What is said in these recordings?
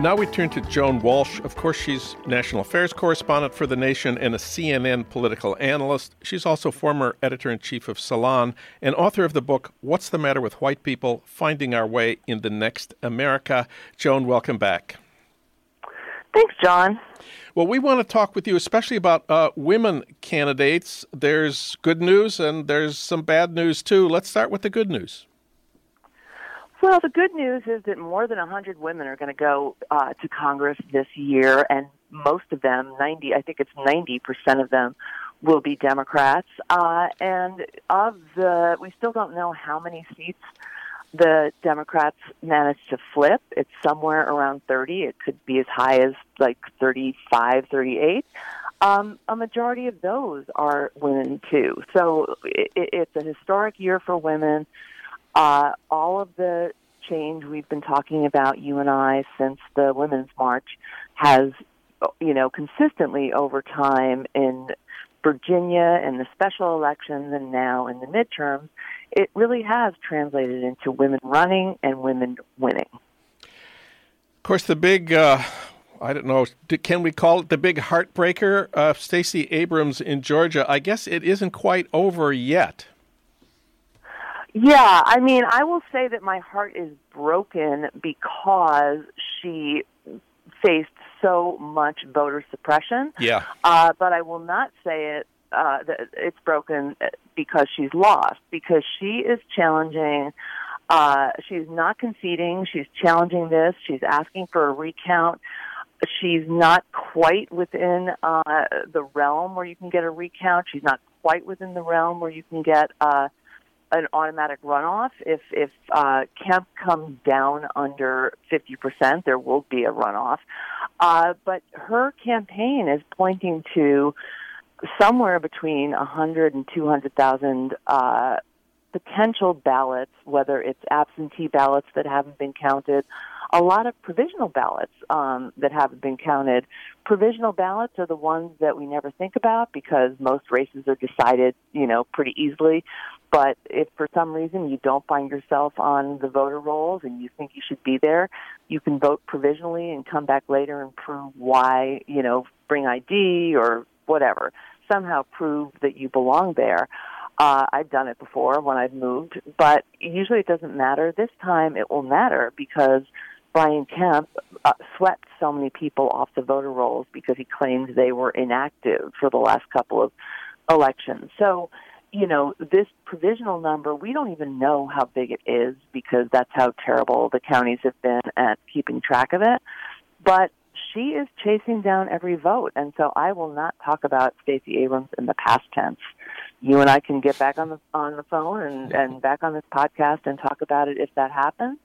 Now we turn to Joan Walsh. Of course, she's national affairs correspondent for The Nation and a CNN political analyst. She's also former editor in chief of Salon and author of the book, What's the Matter with White People Finding Our Way in the Next America. Joan, welcome back. Thanks, Jon. Well, we want to talk with you especially about uh, women candidates. There's good news and there's some bad news too. Let's start with the good news. Well, the good news is that more than 100 women are going to go uh, to Congress this year, and most of them, 90, I think it's 90% of them, will be Democrats. Uh, and of the, we still don't know how many seats the Democrats managed to flip. It's somewhere around 30. It could be as high as like 35, 38. Um, a majority of those are women too. So it, it's a historic year for women. Uh, all of the change we've been talking about, you and I, since the Women's March, has, you know, consistently over time in Virginia and the special elections and now in the midterms, it really has translated into women running and women winning. Of course, the big. Uh I don't know. Can we call it the big heartbreaker? Uh, Stacey Abrams in Georgia. I guess it isn't quite over yet. Yeah, I mean, I will say that my heart is broken because she faced so much voter suppression. Yeah. Uh, but I will not say it uh, that it's broken because she's lost because she is challenging. Uh, she's not conceding. She's challenging this. She's asking for a recount. She's not quite within uh, the realm where you can get a recount. She's not quite within the realm where you can get. Uh, an automatic runoff. If if uh, Kemp comes down under 50%, there will be a runoff. Uh, but her campaign is pointing to somewhere between 100 and 200,000 uh, potential ballots, whether it's absentee ballots that haven't been counted, a lot of provisional ballots um, that haven't been counted. Provisional ballots are the ones that we never think about because most races are decided, you know, pretty easily. But if for some reason you don't find yourself on the voter rolls and you think you should be there, you can vote provisionally and come back later and prove why, you know, bring ID or whatever. Somehow prove that you belong there. Uh, I've done it before when I've moved, but usually it doesn't matter. This time it will matter because Brian Kemp uh, swept so many people off the voter rolls because he claimed they were inactive for the last couple of elections. So you know, this provisional number, we don't even know how big it is because that's how terrible the counties have been at keeping track of it. But she is chasing down every vote. And so I will not talk about Stacey Abrams in the past tense. You and I can get back on the on the phone and, and back on this podcast and talk about it if that happens,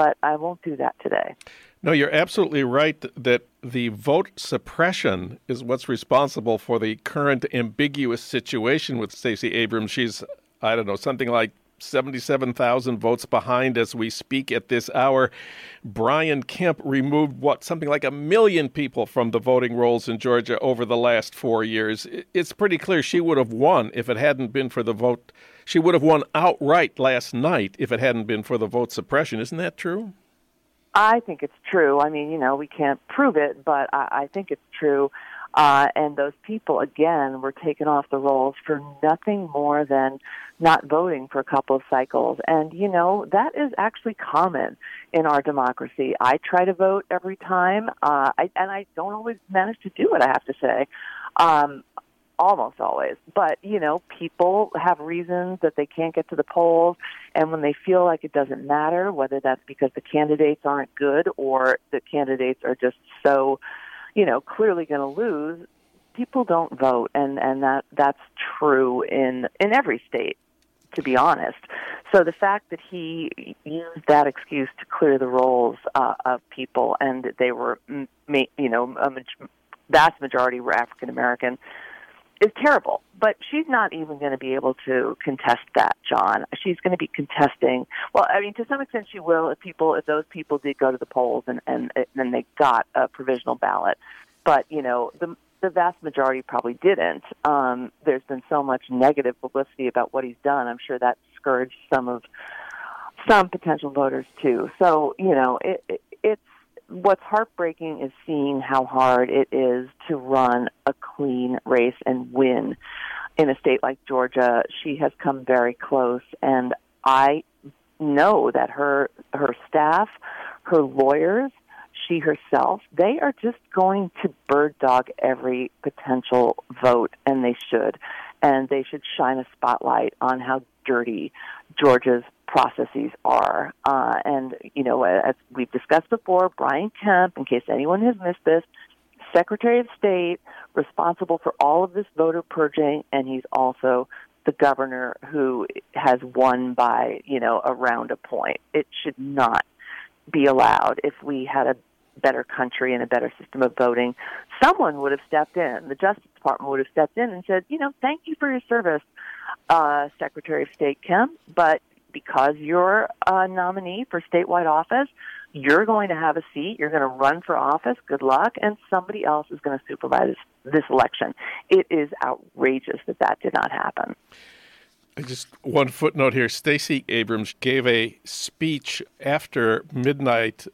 but I won't do that today. No, you're absolutely right that the vote suppression is what's responsible for the current ambiguous situation with Stacey Abrams. She's, I don't know, something like 77,000 votes behind as we speak at this hour. Brian Kemp removed what something like a million people from the voting rolls in Georgia over the last 4 years. It's pretty clear she would have won if it hadn't been for the vote. She would have won outright last night if it hadn't been for the vote suppression. Isn't that true? I think it's true. I mean, you know, we can't prove it, but I, I think it's true. Uh, and those people, again, were taken off the rolls for nothing more than not voting for a couple of cycles. And, you know, that is actually common in our democracy. I try to vote every time, uh, I, and I don't always manage to do it, I have to say. Um, almost always. But, you know, people have reasons that they can't get to the polls. And when they feel like it doesn't matter, whether that's because the candidates aren't good or the candidates are just so, you know, clearly going to lose, people don't vote. And, and that, that's true in, in every state, to be honest. So the fact that he used that excuse to clear the rolls uh, of people and they were, you know, a vast majority were African American is terrible. But she's not even going to be able to contest that, Jon. She's going to be contesting. Well, I mean, to some extent, she will if people, if those people did go to the polls and and then they got a provisional ballot. But you know, the the vast majority probably didn't. Um, there's been so much negative publicity about what he's done. I'm sure that discouraged some of some potential voters too. So you know, it, it it's what's heartbreaking is seeing how hard it is to run a clean race and win in a state like Georgia. She has come very close, and I know that her her staff, her lawyers, she herself, they are just going to bird dog every potential vote, and they should. And they should shine a spotlight on how dirty Georgia's processes are. Uh, and, you know, as we've discussed before, Brian Kemp, in case anyone has missed this, Secretary of State, responsible for all of this voter purging, and he's also the governor who has won by, you know, around a point. It should not be allowed if we had a better country and a better system of voting. Someone would have stepped in. The Justice Department would have stepped in and said, you know, thank you for your service, uh, Secretary of State Kemp, but because you're a nominee for statewide office, you're going to have a seat, you're going to run for office, good luck, and somebody else is going to supervise this election. It is outrageous that that did not happen. Just one footnote here. Stacey Abrams gave a speech after midnight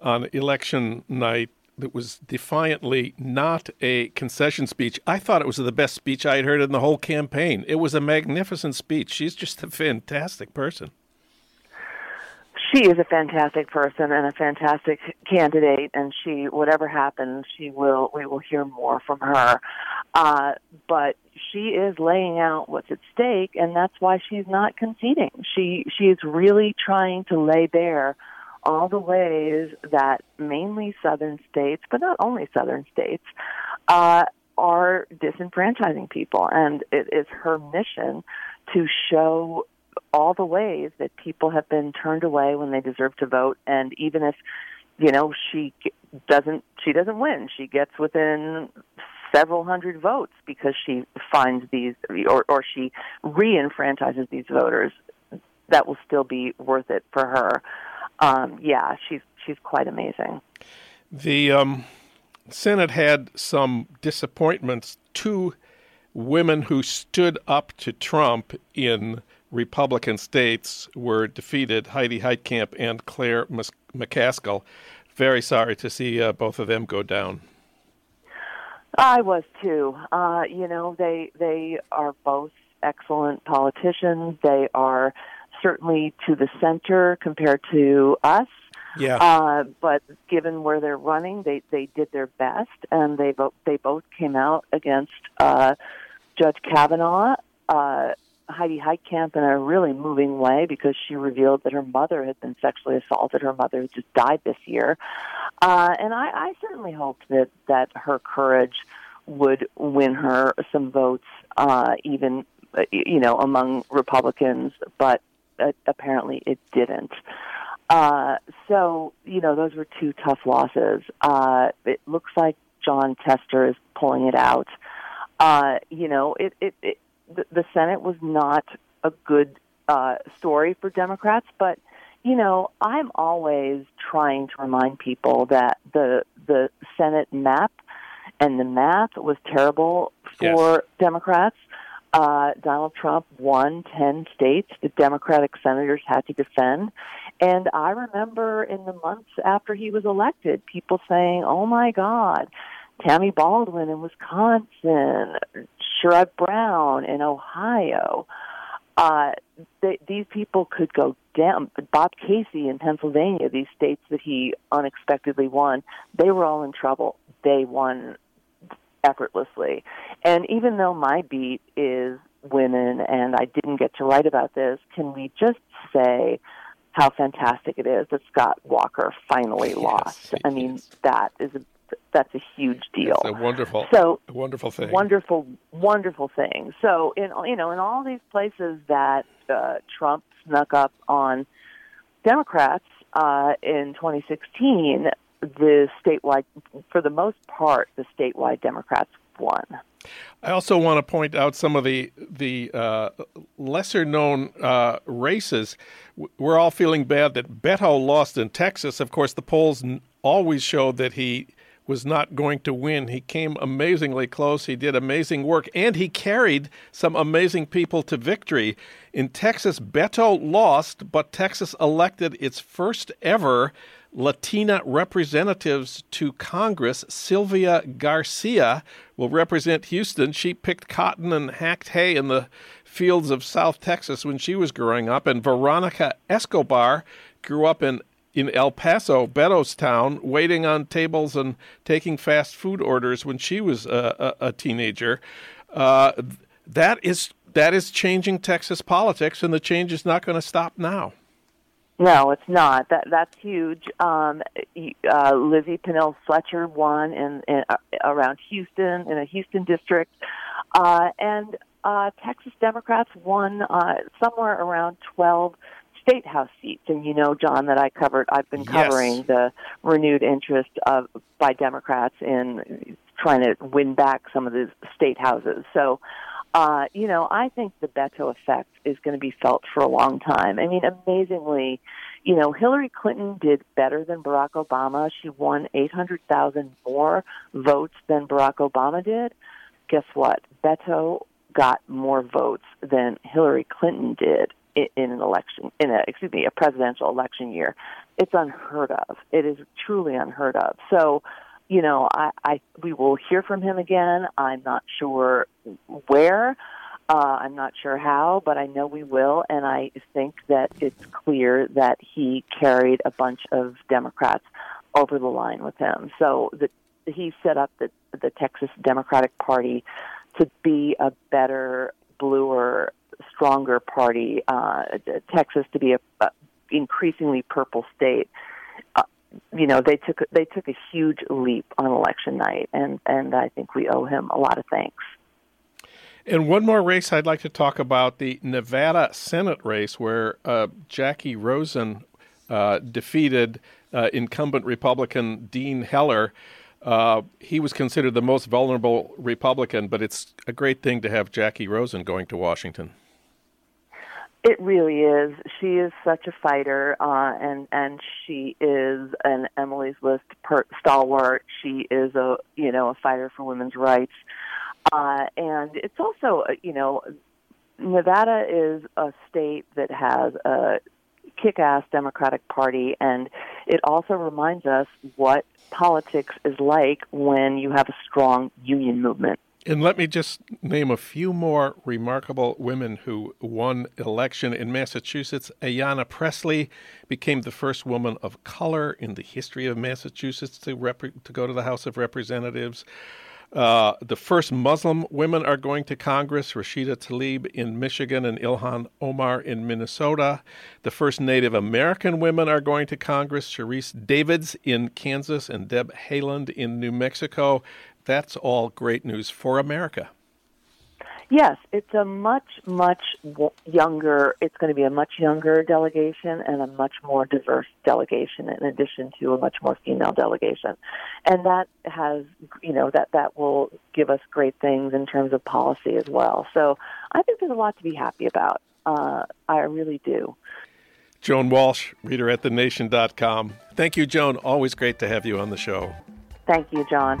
on election night that was defiantly not a concession speech. I thought it was the best speech I had heard in the whole campaign. It was a magnificent speech. She's just a fantastic person. She is a fantastic person and a fantastic candidate, and she, whatever happens, she will. We will hear more from her. Uh, but she is laying out what's at stake, and that's why she's not conceding. She she is really trying to lay bare all the ways that mainly southern states, but not only southern states, uh, are disenfranchising people. And it is her mission to show all the ways that people have been turned away when they deserve to vote. And even if, you know, she doesn't, she doesn't win, she gets within several hundred votes because she finds these, or, or she re-enfranchises these voters. That will still be worth it for her um, yeah, she's she's quite amazing. The um, Senate had some disappointments. Two women who stood up to Trump in Republican states were defeated: Heidi Heitkamp and Claire McCaskill. Very sorry to see uh, both of them go down. I was too. Uh, you know, they they are both excellent politicians. They are certainly to the center compared to us. Yeah. Uh, but given where they're running, they they did their best, and they both they both came out against uh, Judge Kavanaugh. Uh, Heidi Heitkamp in a really moving way because she revealed that her mother had been sexually assaulted. Her mother just died this year, uh, and I, I certainly hoped that that her courage would win her some votes, uh, even uh, you know among Republicans. But uh, apparently it didn't. Uh, so, you know, those were two tough losses. Uh, it looks like Jon Tester is pulling it out. Uh, you know, it, it, it the, the Senate was not a good uh, story for Democrats, but you know, I'm always trying to remind people that the the Senate map and the math was terrible for Yes. Democrats. Uh, Donald Trump won 10 states the Democratic senators had to defend. And I remember in the months after he was elected, people saying, oh my God, Tammy Baldwin in Wisconsin, Sherrod Brown in Ohio. Uh, these people could go down. Bob Casey in Pennsylvania, these states that he unexpectedly won, they were all in trouble. They won effortlessly. And even though my beat is women and I didn't get to write about this, can we just say how fantastic it is that Scott Walker finally lost? I mean, yes. that is a that's a huge deal. It's a wonderful, So a wonderful thing. wonderful, wonderful thing. So in you know in all these places that uh, Trump snuck up on Democrats uh, in 2016, the statewide, for the most part, the statewide Democrats won. I also want to point out some of the the uh, lesser known uh, races. We're all feeling bad that Beto lost in Texas. Of course, the polls always showed that he was not going to win. He came amazingly close. He did amazing work, and he carried some amazing people to victory. In Texas, Beto lost, but Texas elected its first ever Latina representatives to Congress. Sylvia Garcia will represent Houston. She picked cotton and hacked hay in the fields of South Texas when she was growing up. And Veronica Escobar grew up in, in El Paso, Beto's town, waiting on tables and taking fast food orders when she was a, a, a teenager. Uh, that is that is changing Texas politics, and the change is not going to stop now. No, it's not. That that's huge. Um, uh, Lizzie Pannill Fletcher won in, in uh, around Houston in a Houston district, uh, and uh, Texas Democrats won uh, somewhere around twelve state house seats. And you know, Jon, that I covered. I've been Yes. covering the renewed interest of by Democrats in trying to win back some of the state houses. So. Uh, you know, I think the Beto effect is going to be felt for a long time. I mean, amazingly, you know, Hillary Clinton did better than Barack Obama. She won 800,000 more votes than Barack Obama did. Guess what? Beto got more votes than Hillary Clinton did in an election, in a, excuse me, a presidential election year. It's unheard of. It is truly unheard of. So, you know, I, I we will hear from him again. I'm not sure where. Uh, I'm not sure how, but I know we will, and I think that it's clear that he carried a bunch of Democrats over the line with him. So that he set up the, the Texas Democratic Party to be a better, bluer, stronger party. Uh, Texas to be a, a increasingly purple state. Uh, you know, they took they took a huge leap on election night, and and I think we owe him a lot of thanks. And one more race I'd like to talk about the Nevada Senate race, where uh, Jackie Rosen uh, defeated uh, incumbent Republican Dean Heller. Uh, he was considered the most vulnerable Republican, but it's a great thing to have Jackie Rosen going to Washington. It really is. She is such a fighter, uh, and and she is an Emily's List per- stalwart. She is a you know a fighter for women's rights, uh, and it's also uh, you know Nevada is a state that has a kick-ass Democratic Party, and it also reminds us what politics is like when you have a strong union movement. And let me just name a few more remarkable women who won election in Massachusetts. Ayanna Pressley became the first woman of color in the history of Massachusetts to rep- to go to the House of Representatives. Uh, the first Muslim women are going to Congress Rashida Tlaib in Michigan and Ilhan Omar in Minnesota. The first Native American women are going to Congress Sharice Davids in Kansas and Deb Haaland in New Mexico. That's all great news for America. Yes, it's a much, much younger, it's going to be a much younger delegation and a much more diverse delegation in addition to a much more female delegation. And that has, you know, that, that will give us great things in terms of policy as well. So I think there's a lot to be happy about. Uh, I really do. Joan Walsh, reader at thenation.com. Thank you, Joan. Always great to have you on the show. Thank you, Jon.